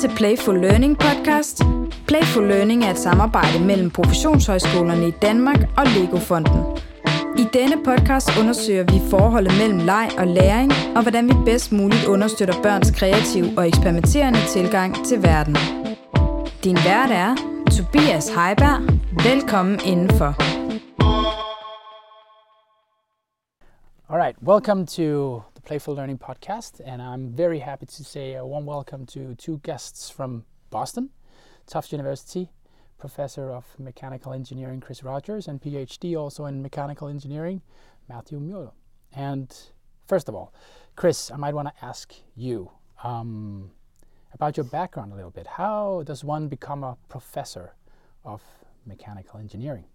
til Playful Learning podcast. Playful Learning er et samarbejde mellem professionshøjskolerne i Danmark og Lego-fonden. I denne podcast undersøger vi forholdet mellem leg og læring, og hvordan vi bedst muligt understøtter børns kreative og eksperimenterende tilgang til verden. Din vært er Tobias Heiberg. Velkommen indenfor. All right, welcome to Playful Learning Podcast, and I'm very happy to say a warm welcome to two guests from Boston, Tufts University, Professor of Mechanical Engineering Chris Rogers, and PhD also in Mechanical Engineering, Matthew Mueller. And first of all, Chris, I might want to ask you um, about your background a little bit. How does one become a professor of mechanical engineering?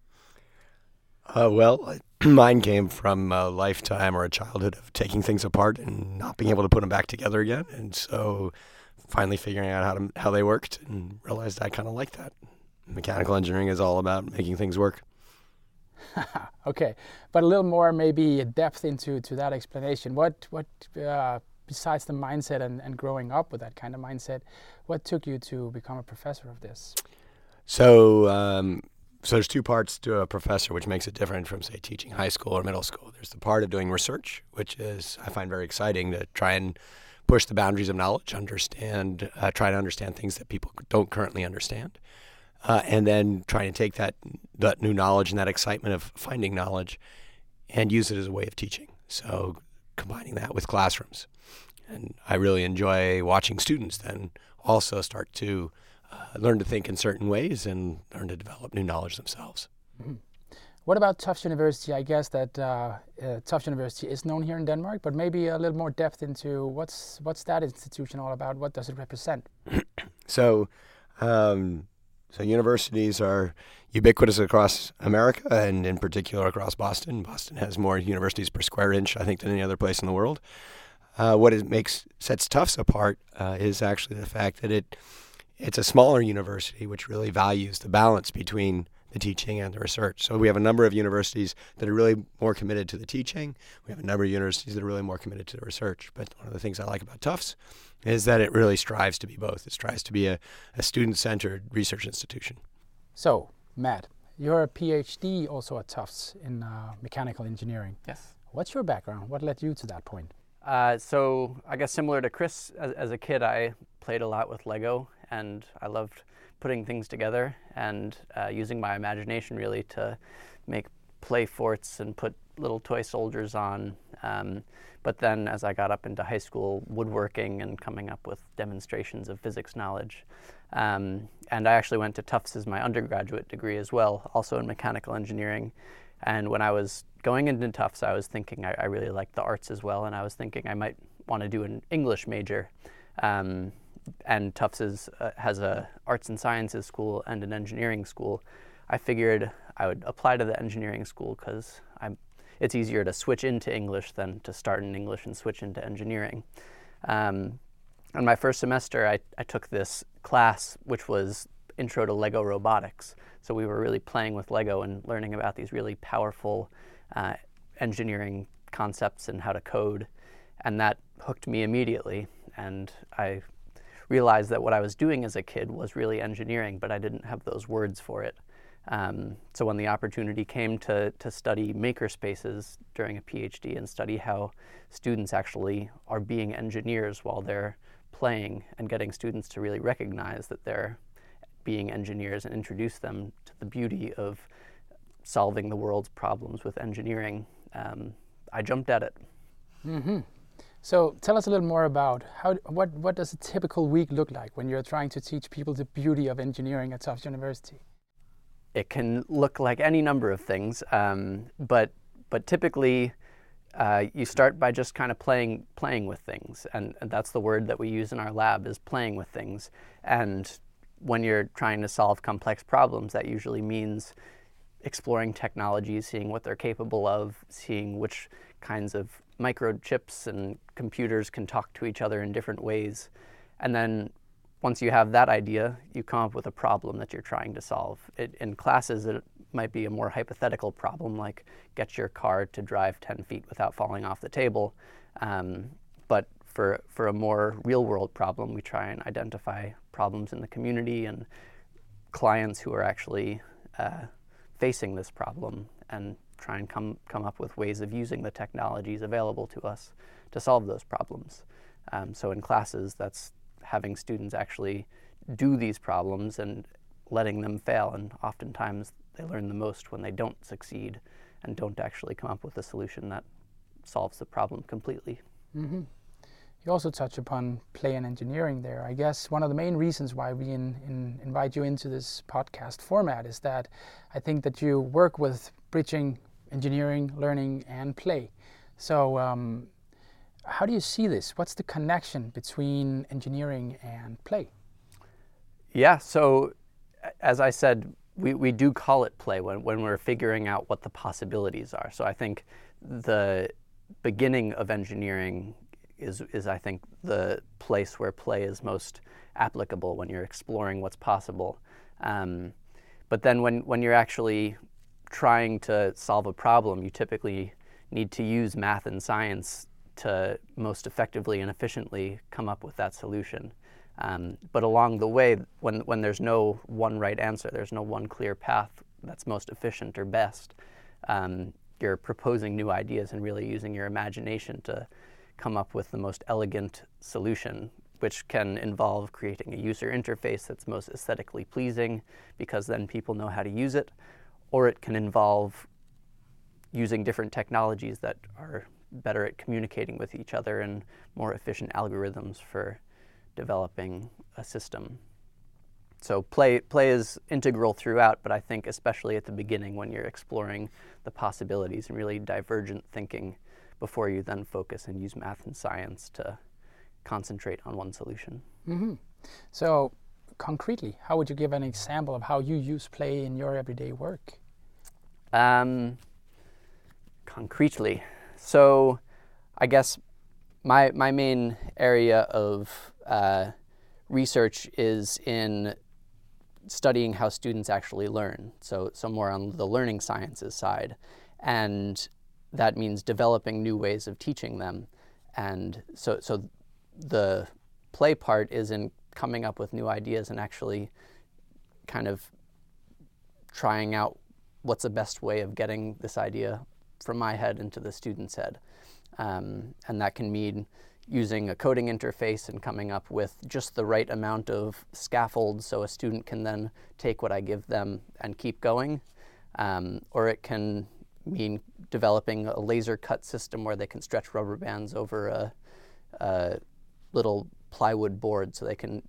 Uh, well, mine came from a lifetime or a childhood of taking things apart and not being able to put them back together again, and so finally figuring out how to how they worked and realized I kind of like that. Mechanical engineering is all about making things work. okay, but a little more maybe depth into to that explanation. What what uh, besides the mindset and, and growing up with that kind of mindset, what took you to become a professor of this? So, um, so there's two parts to a professor, which makes it different from, say, teaching high school or middle school. There's the part of doing research, which is I find very exciting to try and push the boundaries of knowledge, understand, uh, try to understand things that people don't currently understand, uh, and then try and take that that new knowledge and that excitement of finding knowledge and use it as a way of teaching. So combining that with classrooms, and I really enjoy watching students then also start to uh, learn to think in certain ways and learn to develop new knowledge themselves. Mm-hmm. What about Tufts University? I guess that uh, uh, Tufts University is known here in Denmark, but maybe a little more depth into what's what's that institution all about? What does it represent? so, um, so universities are ubiquitous across America, and in particular across Boston. Boston has more universities per square inch, I think, than any other place in the world. Uh, what it makes sets Tufts apart uh, is actually the fact that it it's a smaller university which really values the balance between the teaching and the research. So we have a number of universities that are really more committed to the teaching. We have a number of universities that are really more committed to the research. But one of the things I like about Tufts is that it really strives to be both. It strives to be a, a student centered research institution. So, Matt, you're a PhD also at Tufts in uh, mechanical engineering. Yes. What's your background? What led you to that point? Uh, so, I guess similar to Chris, as, as a kid, I played a lot with Lego and I loved putting things together and uh, using my imagination really to make play forts and put little toy soldiers on. Um, but then as I got up into high school, woodworking and coming up with demonstrations of physics knowledge. Um, and I actually went to Tufts as my undergraduate degree as well, also in mechanical engineering. And when I was going into Tufts, I was thinking I, I really liked the arts as well, and I was thinking I might want to do an English major. Um, and Tufts is, uh, has a arts and sciences school and an engineering school. I figured I would apply to the engineering school because it's easier to switch into English than to start in English and switch into engineering. Um, my first semester, I, I took this class which was Intro to Lego Robotics. So we were really playing with Lego and learning about these really powerful uh, engineering concepts and how to code. And that hooked me immediately. And I realized that what I was doing as a kid was really engineering, but I didn't have those words for it. Um, so when the opportunity came to, to study makerspaces during a PhD and study how students actually are being engineers while they're playing and getting students to really recognize that they're being engineers and introduce them to the beauty of solving the world's problems with engineering, um, I jumped at it. Mm-hmm. So tell us a little more about how what what does a typical week look like when you're trying to teach people the beauty of engineering at Tufts University? It can look like any number of things, um, but but typically uh, you start by just kind of playing playing with things, and, and that's the word that we use in our lab is playing with things. And when you're trying to solve complex problems, that usually means exploring technology, seeing what they're capable of, seeing which kinds of microchips and computers can talk to each other in different ways. And then once you have that idea, you come up with a problem that you're trying to solve. It, in classes, it might be a more hypothetical problem, like get your car to drive 10 feet without falling off the table. Um, but for, for a more real world problem, we try and identify problems in the community and clients who are actually uh, facing this problem and try and come, come up with ways of using the technologies available to us to solve those problems. Um, so in classes, that's having students actually do these problems and letting them fail. And oftentimes they learn the most when they don't succeed and don't actually come up with a solution that solves the problem completely. Mm-hmm. You also touch upon play and engineering there. I guess one of the main reasons why we in, in invite you into this podcast format is that I think that you work with bridging engineering, learning, and play. So, um, how do you see this? What's the connection between engineering and play? Yeah, so as I said, we, we do call it play when, when we're figuring out what the possibilities are. So I think the beginning of engineering is, is I think, the place where play is most applicable when you're exploring what's possible. Um, but then when, when you're actually trying to solve a problem, you typically need to use math and science to most effectively and efficiently come up with that solution. Um, but along the way, when, when there's no one right answer, there's no one clear path that's most efficient or best, um, you're proposing new ideas and really using your imagination to come up with the most elegant solution, which can involve creating a user interface that's most aesthetically pleasing because then people know how to use it, or it can involve using different technologies that are better at communicating with each other and more efficient algorithms for developing a system. So play play is integral throughout, but I think especially at the beginning when you're exploring the possibilities and really divergent thinking before you then focus and use math and science to concentrate on one solution. Mm-hmm. So concretely, how would you give an example of how you use play in your everyday work? Um, concretely, so I guess my my main area of uh, research is in studying how students actually learn. So, so more on the learning sciences side. And that means developing new ways of teaching them. And so, so the play part is in coming up with new ideas and actually kind of trying out what's the best way of getting this idea from my head into the student's head. Um, and that can mean using a coding interface and coming up with just the right amount of scaffolds so a student can then take what I give them and keep going. Um, or it can mean developing a laser cut system where they can stretch rubber bands over a, a little plywood board so they can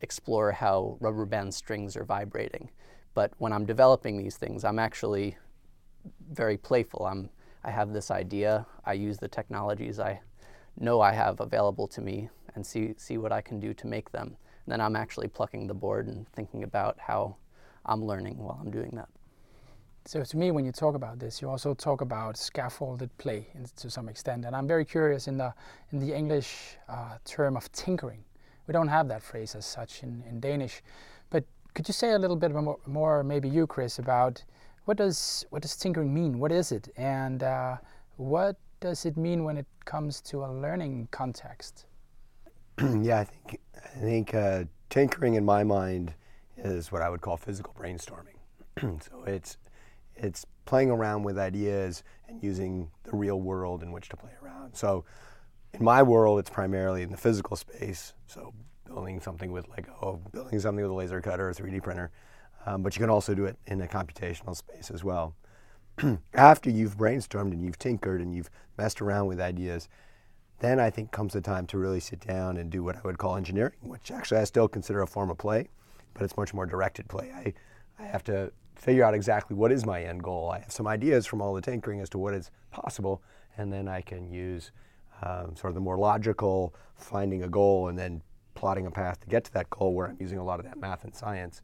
explore how rubber band strings are vibrating. But when I'm developing these things, I'm actually very playful. I'm, I have this idea, I use the technologies I know I have available to me and see, see what I can do to make them. And then I'm actually plucking the board and thinking about how I'm learning while I'm doing that. So to me, when you talk about this, you also talk about scaffolded play to some extent, and I'm very curious in the in the English uh, term of tinkering. We don't have that phrase as such in, in Danish, but could you say a little bit more, more, maybe you, Chris, about what does what does tinkering mean? What is it, and uh, what does it mean when it comes to a learning context? yeah, I think I think uh, tinkering in my mind is what I would call physical brainstorming. so it's it's playing around with ideas and using the real world in which to play around. So in my world, it's primarily in the physical space. So building something with Lego, building something with a laser cutter or 3D printer. Um, but you can also do it in a computational space as well. after you've brainstormed and you've tinkered and you've messed around with ideas, then I think comes the time to really sit down and do what I would call engineering, which actually I still consider a form of play, but it's much more directed play. I, I have to figure out exactly what is my end goal. I have some ideas from all the tinkering as to what is possible, and then I can use um, sort of the more logical finding a goal and then plotting a path to get to that goal where I'm using a lot of that math and science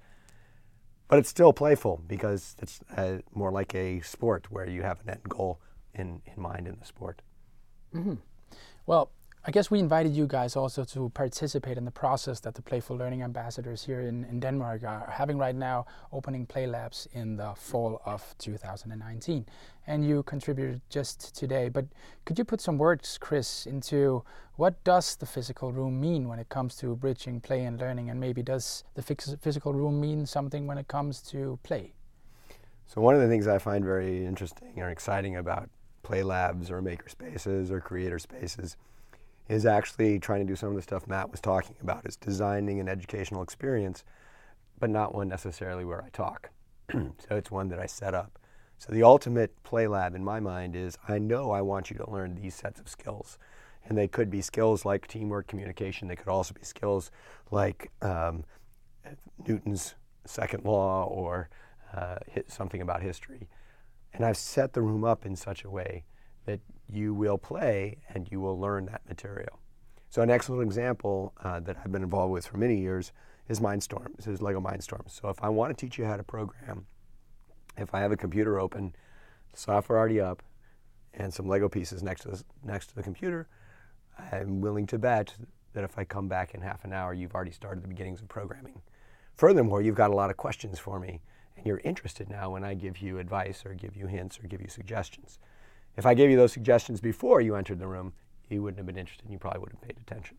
but it's still playful because it's uh, more like a sport where you have an end goal in, in mind in the sport. Mm-hmm. Well, I guess we invited you guys also to participate in the process that the Playful Learning Ambassadors here in, in Denmark are having right now, opening Play Labs in the fall of 2019. And you contributed just today. But could you put some words, Chris, into what does the physical room mean when it comes to bridging play and learning? And maybe does the physical room mean something when it comes to play? So one of the things I find very interesting or exciting about play labs or maker spaces or creator spaces is actually trying to do some of the stuff Matt was talking about. Is designing an educational experience, but not one necessarily where I talk. so it's one that I set up. So the ultimate play lab in my mind is I know I want you to learn these sets of skills. And they could be skills like teamwork, communication. They could also be skills like um, Newton's second law or uh, something about history. And I've set the room up in such a way that you will play and you will learn that material. So an excellent example uh, that I've been involved with for many years is Mindstorms, is Lego Mindstorms. So if I want to teach you how to program, if I have a computer open, software already up, and some Lego pieces next to, the, next to the computer, I'm willing to bet that if I come back in half an hour, you've already started the beginnings of programming. Furthermore, you've got a lot of questions for me, and you're interested now when I give you advice or give you hints or give you suggestions. If I gave you those suggestions before you entered the room, you wouldn't have been interested and you probably wouldn't have paid attention.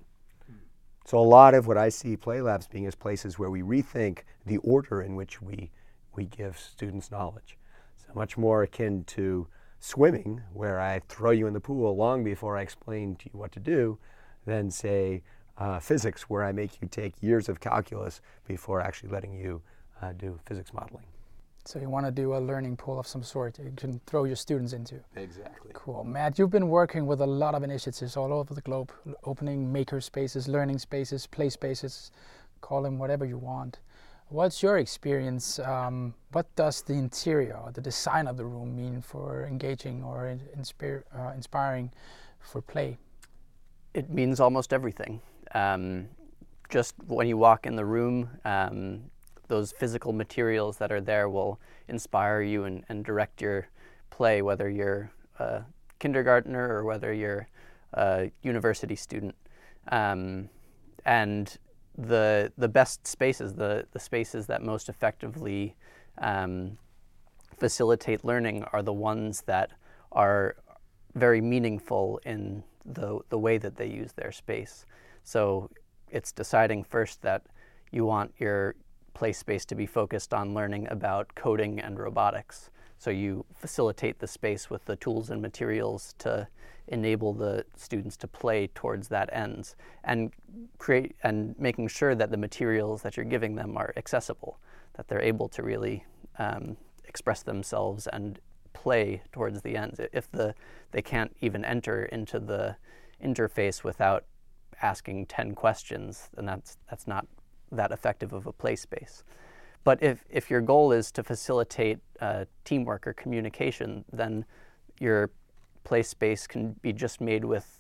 So a lot of what I see Play Labs being is places where we rethink the order in which we, we give students knowledge. So much more akin to swimming, where I throw you in the pool long before I explain to you what to do, than say uh, physics, where I make you take years of calculus before actually letting you uh, do physics modeling. So you want to do a learning pool of some sort you can throw your students into. Exactly. Cool. Matt, you've been working with a lot of initiatives all over the globe, opening maker spaces, learning spaces, play spaces, call them whatever you want. What's your experience? Um, what does the interior, the design of the room mean for engaging or inspire, uh, inspiring for play? It means almost everything. Um, just when you walk in the room, um, those physical materials that are there will inspire you and, and direct your play, whether you're a kindergartner or whether you're a university student. Um, and the the best spaces, the the spaces that most effectively um, facilitate learning, are the ones that are very meaningful in the the way that they use their space. So it's deciding first that you want your play space to be focused on learning about coding and robotics. So you facilitate the space with the tools and materials to enable the students to play towards that ends and create and making sure that the materials that you're giving them are accessible, that they're able to really um, express themselves and play towards the ends. If the they can't even enter into the interface without asking 10 questions, then that's that's not that effective of a play space. But if, if your goal is to facilitate uh, teamwork or communication, then your play space can be just made with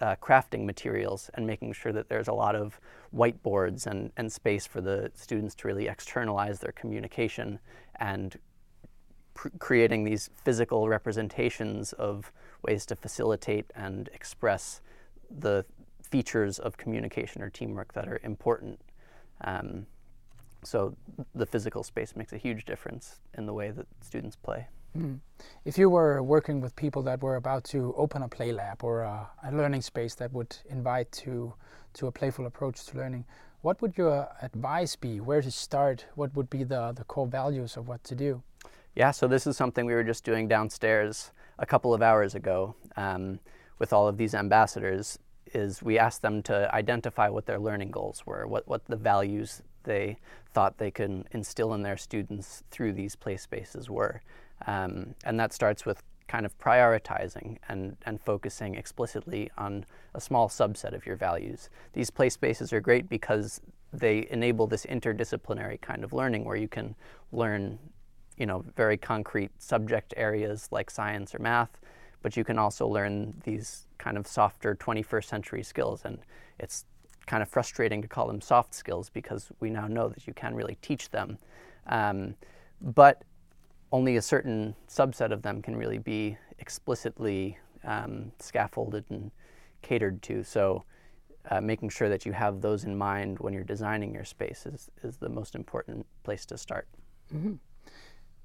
uh, crafting materials and making sure that there's a lot of whiteboards and, and space for the students to really externalize their communication and pr- creating these physical representations of ways to facilitate and express the features of communication or teamwork that are important um, so the physical space makes a huge difference in the way that students play. Mm. If you were working with people that were about to open a play lab or a, a, learning space that would invite to to a playful approach to learning, what would your advice be? Where to start? What would be the the core values of what to do? Yeah, so this is something we were just doing downstairs a couple of hours ago um, with all of these ambassadors is we asked them to identify what their learning goals were, what, what the values they thought they could instill in their students through these play spaces were. Um, and that starts with kind of prioritizing and, and focusing explicitly on a small subset of your values. These play spaces are great because they enable this interdisciplinary kind of learning where you can learn you know very concrete subject areas like science or math but you can also learn these kind of softer 21st century skills. And it's kind of frustrating to call them soft skills because we now know that you can really teach them. Um, but only a certain subset of them can really be explicitly um, scaffolded and catered to. So, uh, making sure that you have those in mind when you're designing your space is, is the most important place to start. Mm-hmm.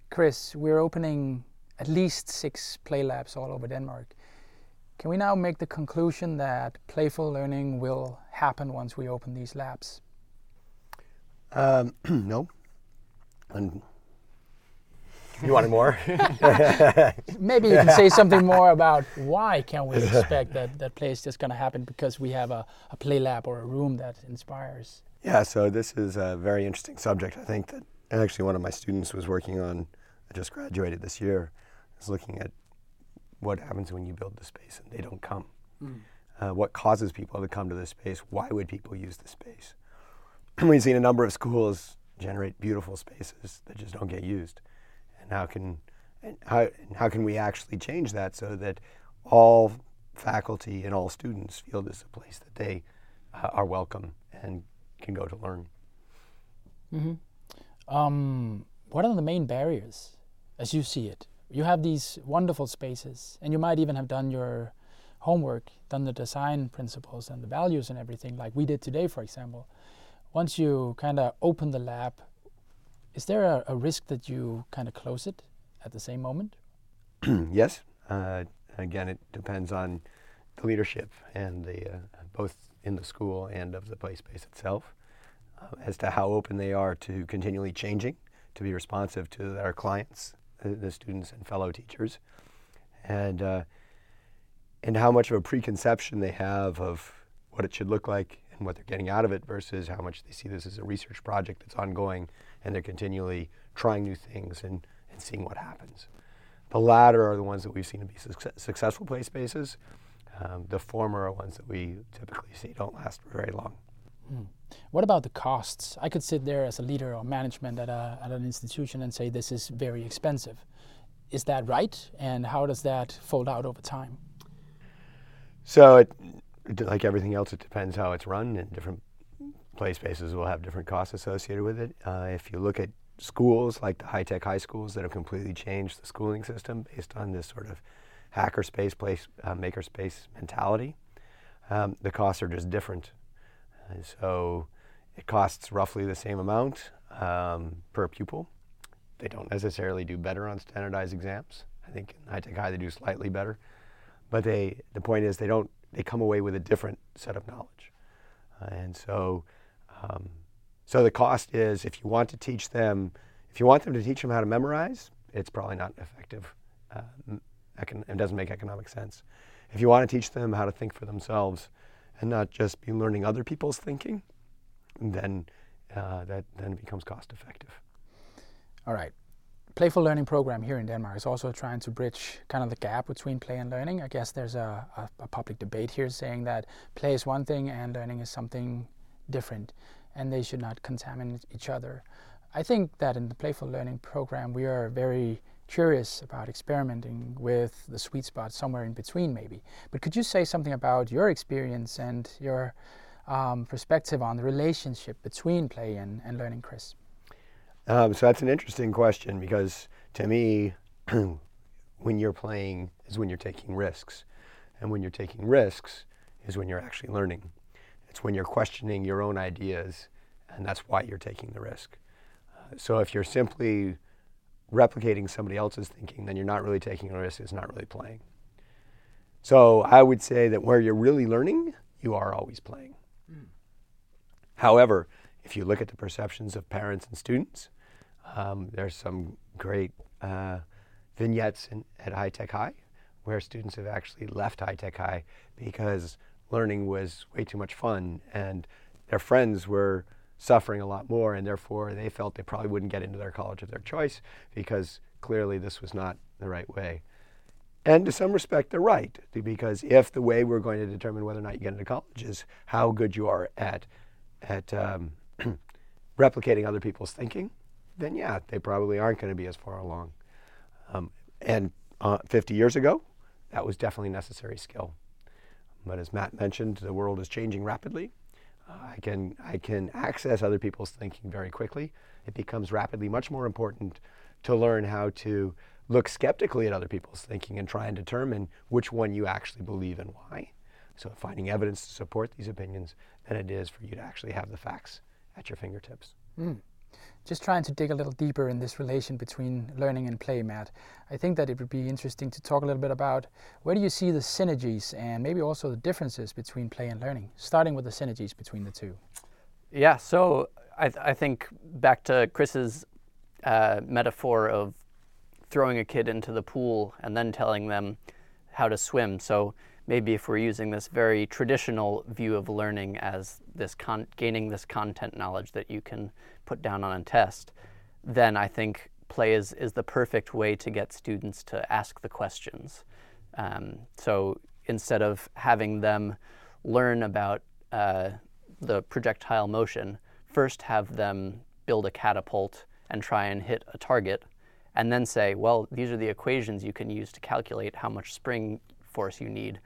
Chris, we're opening at least six play labs all over Denmark. Can we now make the conclusion that playful learning will happen once we open these labs? Um, no. And you wanted more? Maybe you can say something more about why can we expect that that play is just going to happen because we have a, a play lab or a room that inspires? Yeah, so this is a very interesting subject. I think that actually one of my students was working on, I just graduated this year, is looking at what happens when you build the space and they don't come. Mm. Uh, what causes people to come to the space? Why would people use the space? We've seen a number of schools generate beautiful spaces that just don't get used and how can and how, and how can we actually change that so that all faculty and all students feel this is a place that they uh, are welcome and can go to learn. Mm-hmm. Um, what are the main barriers as you see it? You have these wonderful spaces, and you might even have done your homework, done the design principles and the values and everything, like we did today, for example. Once you kind of open the lab, is there a, a risk that you kind of close it at the same moment? yes. Uh, again, it depends on the leadership and the uh, both in the school and of the play space itself uh, as to how open they are to continually changing, to be responsive to our clients, the, students and fellow teachers, and uh, and how much of a preconception they have of what it should look like and what they're getting out of it versus how much they see this as a research project that's ongoing and they're continually trying new things and, and seeing what happens. The latter are the ones that we've seen to be success, successful play spaces. Um, the former are ones that we typically see don't last very long. Hmm. What about the costs? I could sit there as a leader or management at, a, at an institution and say this is very expensive. Is that right? And how does that fold out over time? So, it, like everything else, it depends how it's run, and different play spaces will have different costs associated with it. Uh, if you look at schools like the high tech high schools that have completely changed the schooling system based on this sort of hacker space, place, uh, maker space mentality, um, the costs are just different. And so it costs roughly the same amount um, per pupil. They don't necessarily do better on standardized exams. I think in high tech high they do slightly better, but they the point is they don't they come away with a different set of knowledge, uh, and so um, so the cost is if you want to teach them, if you want them to teach them how to memorize, it's probably not effective. Uh, econ- it doesn't make economic sense. If you want to teach them how to think for themselves and not just be learning other people's thinking, then uh, that then becomes cost effective. All right. Playful Learning program here in Denmark is also trying to bridge kind of the gap between play and learning. I guess there's a, a, a public debate here saying that play is one thing and learning is something different and they should not contaminate each other. I think that in the Playful Learning program, we are very curious about experimenting with the sweet spot somewhere in between, maybe. But could you say something about your experience and your um, perspective on the relationship between play and, and learning, Chris? Um, so that's an interesting question because to me, when you're playing is when you're taking risks. And when you're taking risks is when you're actually learning. It's when you're questioning your own ideas, and that's why you're taking the risk. Uh, so if you're simply replicating somebody else's thinking, then you're not really taking a risk, it's not really playing. So I would say that where you're really learning, you are always playing. Mm. However, if you look at the perceptions of parents and students, um, there's some great uh, vignettes in, at High Tech High where students have actually left High Tech High because learning was way too much fun and their friends were suffering a lot more and therefore they felt they probably wouldn't get into their college of their choice because clearly this was not the right way. And to some respect, they're right because if the way we're going to determine whether or not you get into college is how good you are at at um, replicating other people's thinking, then yeah, they probably aren't going to be as far along. Um, and uh, 50 years ago, that was definitely a necessary skill. But as Matt mentioned, the world is changing rapidly. I can I can access other people's thinking very quickly. It becomes rapidly much more important to learn how to look skeptically at other people's thinking and try and determine which one you actually believe and why, so finding evidence to support these opinions, than it is for you to actually have the facts at your fingertips. Mm. Just trying to dig a little deeper in this relation between learning and play, Matt. I think that it would be interesting to talk a little bit about where do you see the synergies and maybe also the differences between play and learning, starting with the synergies between the two. Yeah, so I, th- I think back to Chris's uh, metaphor of throwing a kid into the pool and then telling them how to swim. So maybe if we're using this very traditional view of learning as this con- gaining this content knowledge that you can put down on a test, then I think play is, is the perfect way to get students to ask the questions. Um, so instead of having them learn about uh, the projectile motion, first have them build a catapult and try and hit a target, and then say, well, these are the equations you can use to calculate how much spring force you need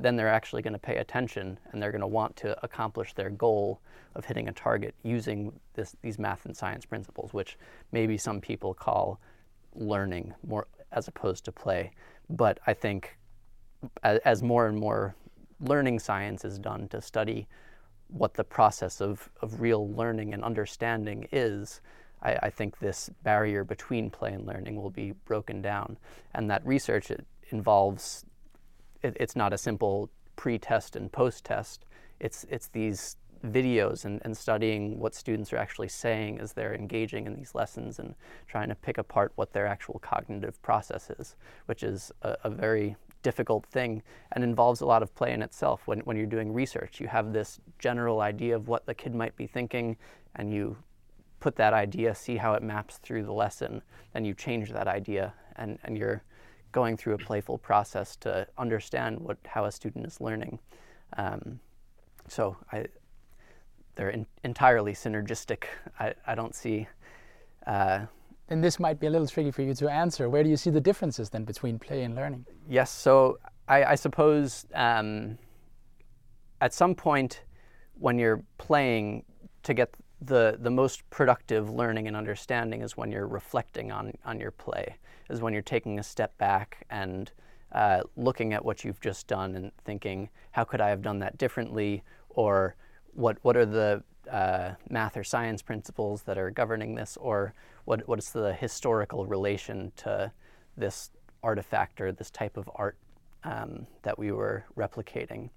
then they're actually going to pay attention and they're going to want to accomplish their goal of hitting a target using this, these math and science principles, which maybe some people call learning more as opposed to play. But I think as, as more and more learning science is done to study what the process of, of real learning and understanding is, I, I think this barrier between play and learning will be broken down. And that research involves it, it's not a simple pre-test and post-test. It's it's these videos and, and studying what students are actually saying as they're engaging in these lessons and trying to pick apart what their actual cognitive process is, which is a, a very difficult thing and involves a lot of play in itself. When, when you're doing research, you have this general idea of what the kid might be thinking, and you put that idea, see how it maps through the lesson, then you change that idea, and, and you're going through a playful process to understand what how a student is learning. Um, so I, they're in, entirely synergistic. I, I don't see. Uh, and this might be a little tricky for you to answer. Where do you see the differences then between play and learning? Yes, so I, I suppose um, at some point when you're playing to get the, the most productive learning and understanding is when you're reflecting on, on your play is when you're taking a step back and uh, looking at what you've just done and thinking, how could I have done that differently? Or what, what are the uh, math or science principles that are governing this? Or what, what is the historical relation to this artifact or this type of art um, that we were replicating?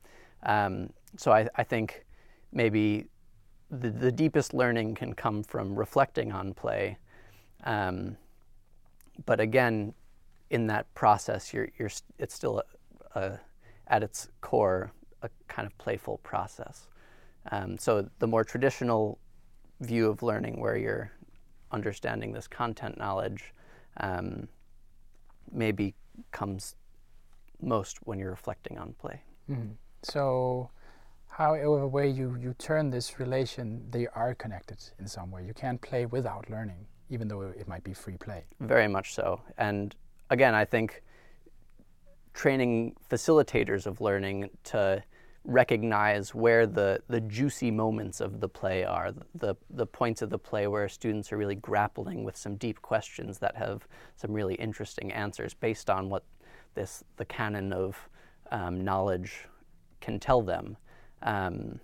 Um, so I, I think maybe the, the deepest learning can come from reflecting on play. Um, but again, in that process, you're, you're, it's still a, a, at its core a kind of playful process. Um, so the more traditional view of learning, where you're understanding this content knowledge, um, maybe comes most when you're reflecting on play. Mm-hmm. So, however way you, you turn this relation, they are connected in some way. You can't play without learning even though it might be free play. Very much so. And again, I think training facilitators of learning to recognize where the, the juicy moments of the play are, the, the points of the play where students are really grappling with some deep questions that have some really interesting answers based on what this the canon of um, knowledge can tell them. Um,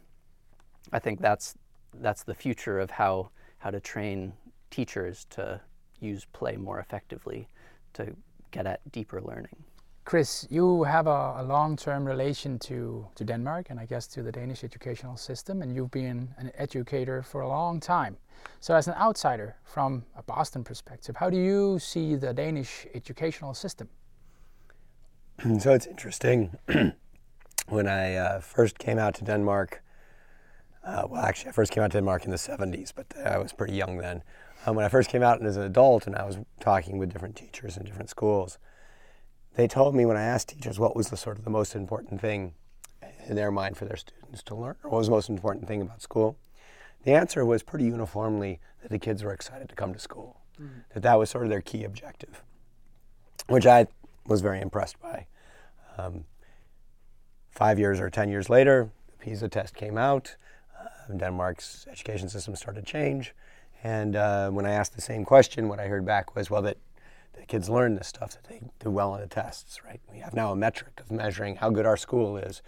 I think that's that's the future of how how to train teachers to use play more effectively to get at deeper learning. Chris, you have a, a long-term relation to, to Denmark and I guess to the Danish educational system, and you've been an educator for a long time. So, as an outsider from a Boston perspective, how do you see the Danish educational system? so it's interesting. when I uh, first came out to Denmark, uh, well, actually, I first came out to Denmark in the 70s, but I was pretty young then um, when I first came out as an adult and I was talking with different teachers in different schools, they told me when I asked teachers what was the sort of the most important thing in their mind for their students to learn, or what was the most important thing about school, the answer was pretty uniformly that the kids were excited to come to school, mm-hmm. that that was sort of their key objective, which I was very impressed by. Um, five years or ten years later, the PISA test came out. Uh, Denmark's education system started to change. And uh, when I asked the same question, what I heard back was, well, that the kids learn this stuff, that they do well on the tests, right? We have now a metric of measuring how good our school is.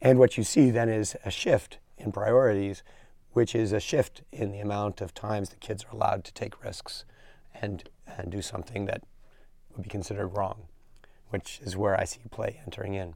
And what you see then is a shift in priorities, which is a shift in the amount of times the kids are allowed to take risks and, and do something that would be considered wrong, which is where I see play entering in.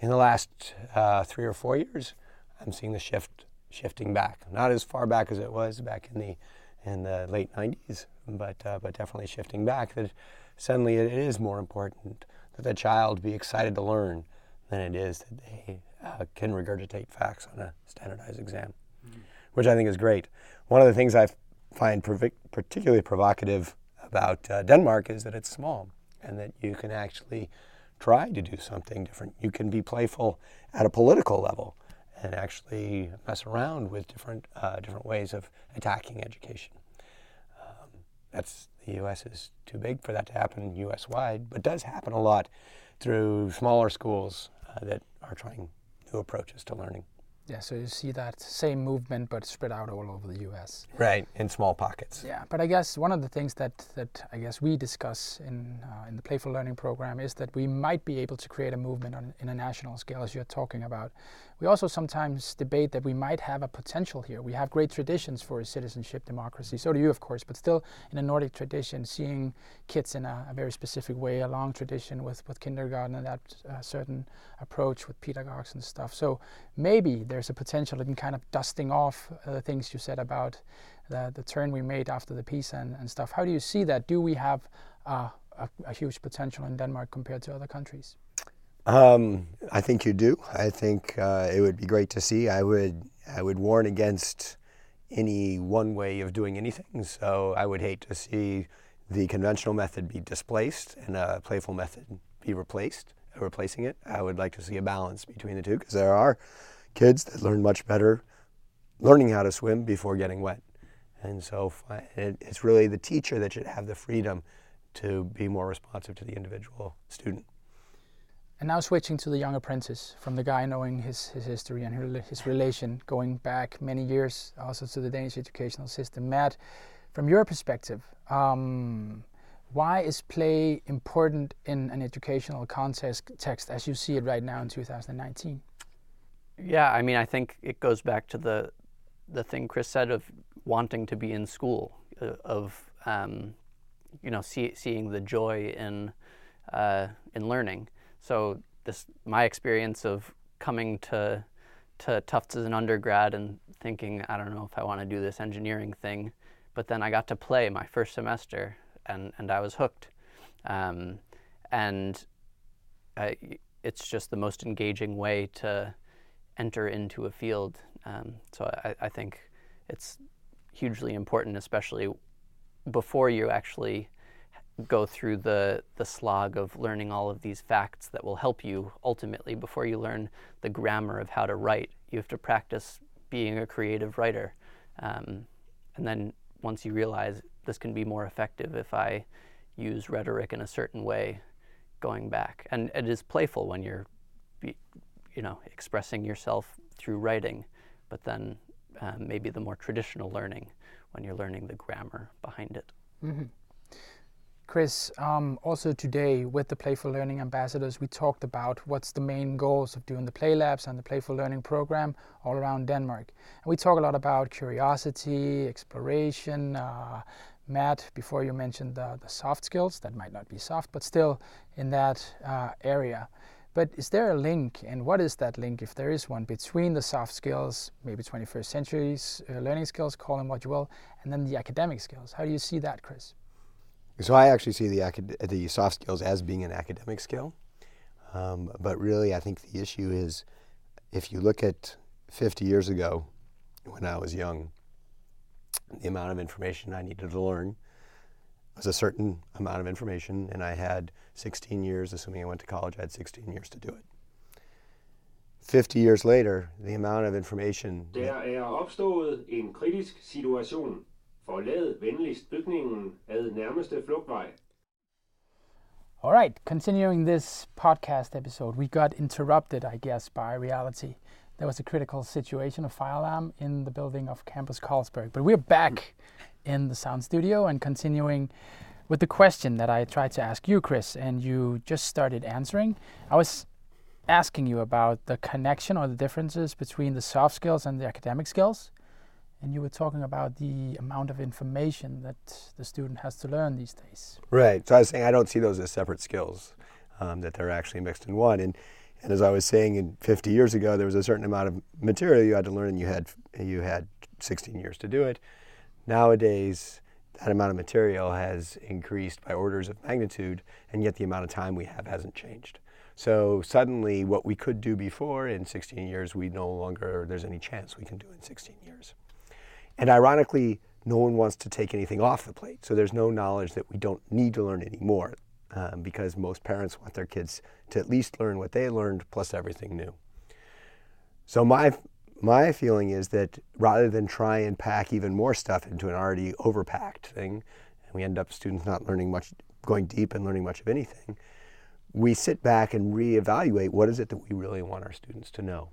In the last uh, three or four years, I'm seeing the shift shifting back. Not as far back as it was back in the in the late 90s, but uh, but definitely shifting back. That suddenly it is more important that the child be excited to learn than it is that they uh, can regurgitate facts on a standardized exam, mm-hmm. which I think is great. One of the things I find particularly provocative about uh, Denmark is that it's small and that you can actually try to do something different. You can be playful at a political level and actually mess around with different uh, different ways of attacking education. Um, that's the U.S. is too big for that to happen U.S. wide, but does happen a lot through smaller schools uh, that are trying new approaches to learning. Yeah, so you see that same movement but spread out all over the U.S. Right, in small pockets. Yeah, but I guess one of the things that, that I guess we discuss in uh, in the Playful Learning program is that we might be able to create a movement on in a national scale, as you're talking about, we also sometimes debate that we might have a potential here. We have great traditions for a citizenship democracy. So do you, of course, but still in a Nordic tradition, seeing kids in a, a very specific way, a long tradition with, with kindergarten and that uh, certain approach with pedagogues and stuff. So maybe there's a potential in kind of dusting off uh, the things you said about the, the turn we made after the PISA and, and stuff. How do you see that? Do we have uh, a, a huge potential in Denmark compared to other countries? Um, I think you do. I think uh, it would be great to see. I would I would warn against any one way of doing anything. So I would hate to see the conventional method be displaced and a playful method be replaced, replacing it. I would like to see a balance between the two because there are kids that learn much better learning how to swim before getting wet. And so it's really the teacher that should have the freedom to be more responsive to the individual student. And now switching to the young apprentice, from the guy knowing his, his history and his relation going back many years also to the Danish educational system. Matt, from your perspective, um, why is play important in an educational context text as you see it right now in 2019? Yeah, I mean, I think it goes back to the the thing Chris said of wanting to be in school, uh, of um, you know, see, seeing the joy in uh, in learning. So this my experience of coming to to Tufts as an undergrad and thinking I don't know if I want to do this engineering thing, but then I got to play my first semester and and I was hooked, um, and I, it's just the most engaging way to enter into a field. Um, so I, I think it's hugely important, especially before you actually go through the, the slog of learning all of these facts that will help you ultimately before you learn the grammar of how to write. You have to practice being a creative writer. Um, and then once you realize this can be more effective if I use rhetoric in a certain way going back. And it is playful when you're, you know, expressing yourself through writing, but then um, maybe the more traditional learning when you're learning the grammar behind it. Mm-hmm. Chris, um, also today with the Playful Learning Ambassadors, we talked about what's the main goals of doing the Play Labs and the Playful Learning program all around Denmark. And we talk a lot about curiosity, exploration. Uh, Matt, before you mentioned the, the, soft skills, that might not be soft, but still in that uh, area. But is there a link, and what is that link, if there is one, between the soft skills, maybe 21st century uh, learning skills, call them what you will, and then the academic skills? How do you see that, Chris? So I actually see the the soft skills as being an academic skill, um, but really I think the issue is if you look at 50 years ago, when I was young, the amount of information I needed to learn was a certain amount of information, and I had 16 years, assuming I went to college, I had 16 years to do it. 50 years later, the amount of information. Der er opstået en kritisk situation Forlad venligst bygningen ad nærmeste flugtvej. All right, continuing this podcast episode, we got interrupted, I guess, by reality. There was a critical situation, a fire alarm in the building of Campus Carlsberg. But we're back in the sound studio and continuing with the question that I tried to ask you, Chris, and you just started answering. I was asking you about the connection or the differences between the soft skills and the academic skills. And you were talking about the amount of information that the student has to learn these days. Right. So I was saying I don't see those as separate skills, um, that they're actually mixed in one. And and as I was saying, in 50 years ago, there was a certain amount of material you had to learn, and you had you had 16 years to do it. Nowadays, that amount of material has increased by orders of magnitude, and yet the amount of time we have hasn't changed. So suddenly, what we could do before in 16 years, we no longer there's any chance we can do in 16 years. And ironically, no one wants to take anything off the plate. So there's no knowledge that we don't need to learn anymore um, because most parents want their kids to at least learn what they learned plus everything new. So my my feeling is that rather than try and pack even more stuff into an already overpacked thing, and we end up students not learning much, going deep and learning much of anything, we sit back and reevaluate what is it that we really want our students to know.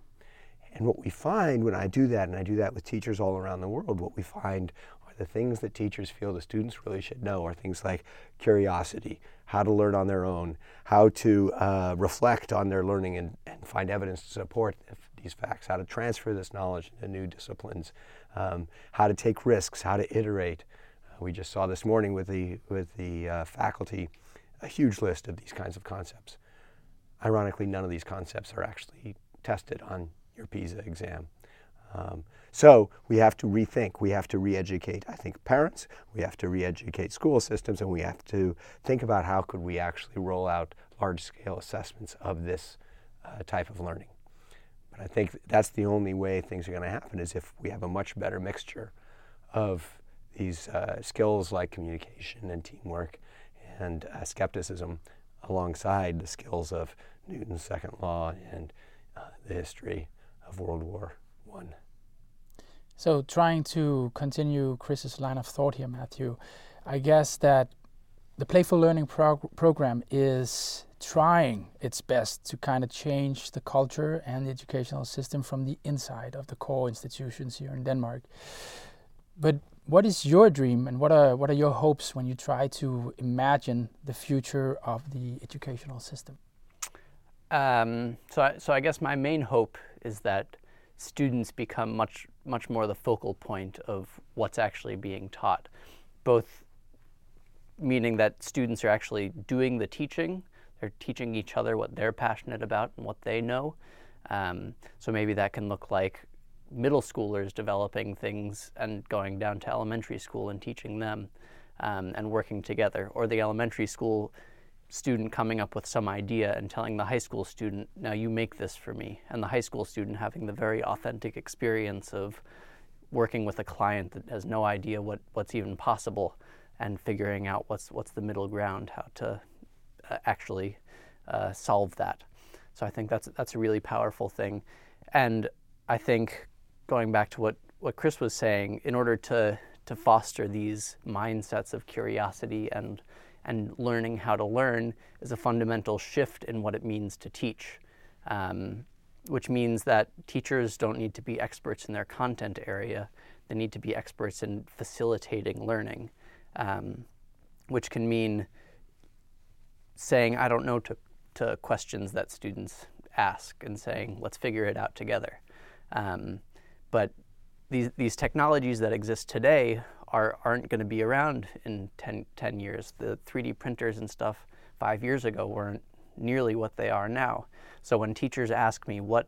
And what we find when I do that, and I do that with teachers all around the world, what we find are the things that teachers feel the students really should know are things like curiosity, how to learn on their own, how to uh, reflect on their learning and, and, find evidence to support these facts, how to transfer this knowledge into new disciplines, um, how to take risks, how to iterate. Uh, we just saw this morning with the, with the uh, faculty a huge list of these kinds of concepts. Ironically, none of these concepts are actually tested on your PISA exam. Um, so we have to rethink, we have to re-educate, I think, parents, we have to re-educate school systems, and we have to think about how could we actually roll out large-scale assessments of this uh, type of learning. But I think that's the only way things are going to happen is if we have a much better mixture of these uh, skills like communication and teamwork and uh, skepticism alongside the skills of Newton's second law and uh, the history of World War One. So, trying to continue Chris's line of thought here, Matthew, I guess that the playful learning prog- program is trying its best to kind of change the culture and the educational system from the inside of the core institutions here in Denmark. But what is your dream and what are what are your hopes when you try to imagine the future of the educational system? Um, so, I, so I guess my main hope is that students become much much more the focal point of what's actually being taught, both meaning that students are actually doing the teaching, they're teaching each other what they're passionate about and what they know. Um, so maybe that can look like middle schoolers developing things and going down to elementary school and teaching them um, and working together, or the elementary school student coming up with some idea and telling the high school student, now you make this for me, and the high school student having the very authentic experience of working with a client that has no idea what, what's even possible and figuring out what's, what's the middle ground, how to uh, actually uh, solve that. So I think that's, that's a really powerful thing. And I think going back to what, what Chris was saying, in order to, to foster these mindsets of curiosity and, and learning how to learn is a fundamental shift in what it means to teach. Um, which means that teachers don't need to be experts in their content area. They need to be experts in facilitating learning, um, which can mean saying, I don't know, to, to questions that students ask and saying, let's figure it out together. Um, but these, these technologies that exist today are, aren't going to be around in 10, 10 years. The 3D printers and stuff five years ago weren't nearly what they are now. So when teachers ask me what,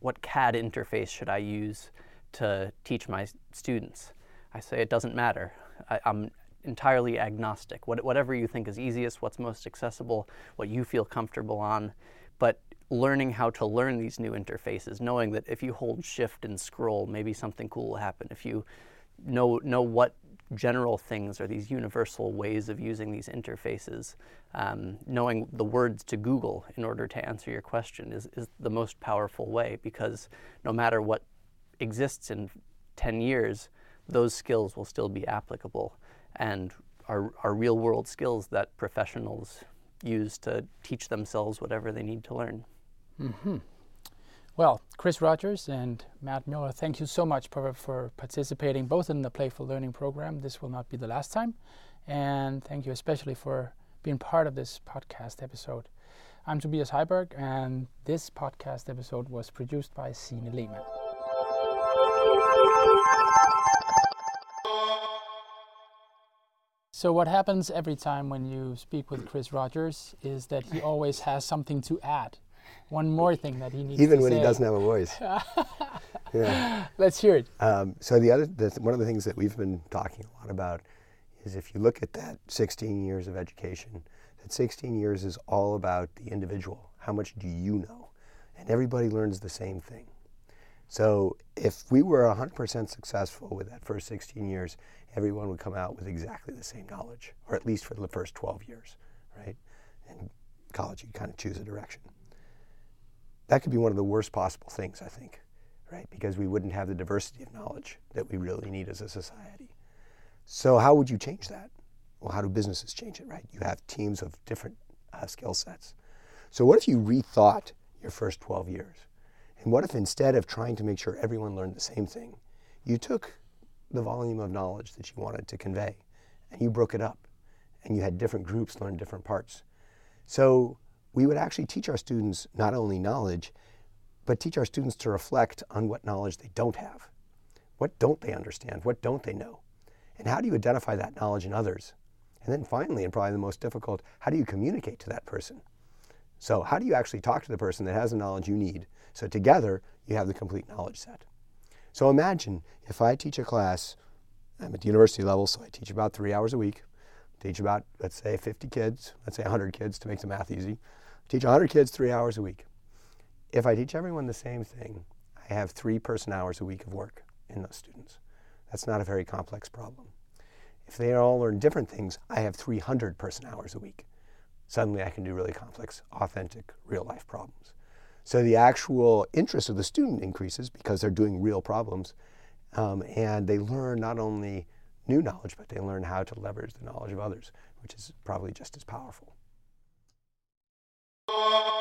what CAD interface should I use to teach my students, I say it doesn't matter. I, am entirely agnostic. What, whatever you think is easiest, what's most accessible, what you feel comfortable on. But learning how to learn these new interfaces, knowing that if you hold shift and scroll, maybe something cool will happen. If you know know what general things are these universal ways of using these interfaces, um, knowing the words to Google in order to answer your question is, is the most powerful way because no matter what exists in 10 years, those skills will still be applicable and are, are real world skills that professionals use to teach themselves whatever they need to learn. Mm-hmm. Well, Chris Rogers and Matt Miller, thank you so much for, for participating both in the Playful Learning program. This will not be the last time. And thank you especially for being part of this podcast episode. I'm Tobias Heiberg, and this podcast episode was produced by Signe Lehmann. So what happens every time when you speak with Chris Rogers is that he always has something to add. One more thing that he needs Even when say. he doesn't have a voice. yeah. Let's hear it. Um, so the other, the, one of the things that we've been talking a lot about is if you look at that 16 years of education, that 16 years is all about the individual. How much do you know? And everybody learns the same thing. So if we were 100% successful with that first 16 years, everyone would come out with exactly the same knowledge, or at least for the first 12 years, right? In college, you kind of choose a direction. That could be one of the worst possible things, I think, right? Because we wouldn't have the diversity of knowledge that we really need as a society. So, how would you change that? Well, how do businesses change it, right? You have teams of different uh, skill sets. So, what if you rethought your first 12 years? And what if instead of trying to make sure everyone learned the same thing, you took the volume of knowledge that you wanted to convey and you broke it up and you had different groups learn different parts? So, we would actually teach our students not only knowledge, but teach our students to reflect on what knowledge they don't have. What don't they understand? What don't they know? And how do you identify that knowledge in others? And then finally, and probably the most difficult, how do you communicate to that person? So, how do you actually talk to the person that has the knowledge you need? So, together, you have the complete knowledge set. So, imagine if I teach a class, I'm at the university level, so I teach about three hours a week, teach about, let's say, 50 kids, let's say 100 kids to make the math easy, teach 100 kids three hours a week. If I teach everyone the same thing, I have three person hours a week of work in those students. That's not a very complex problem. If they all learn different things, I have 300 person hours a week. Suddenly I can do really complex, authentic, real life problems. So the actual interest of the student increases because they're doing real problems. Um, and they learn not only new knowledge, but they learn how to leverage the knowledge of others, which is probably just as powerful. you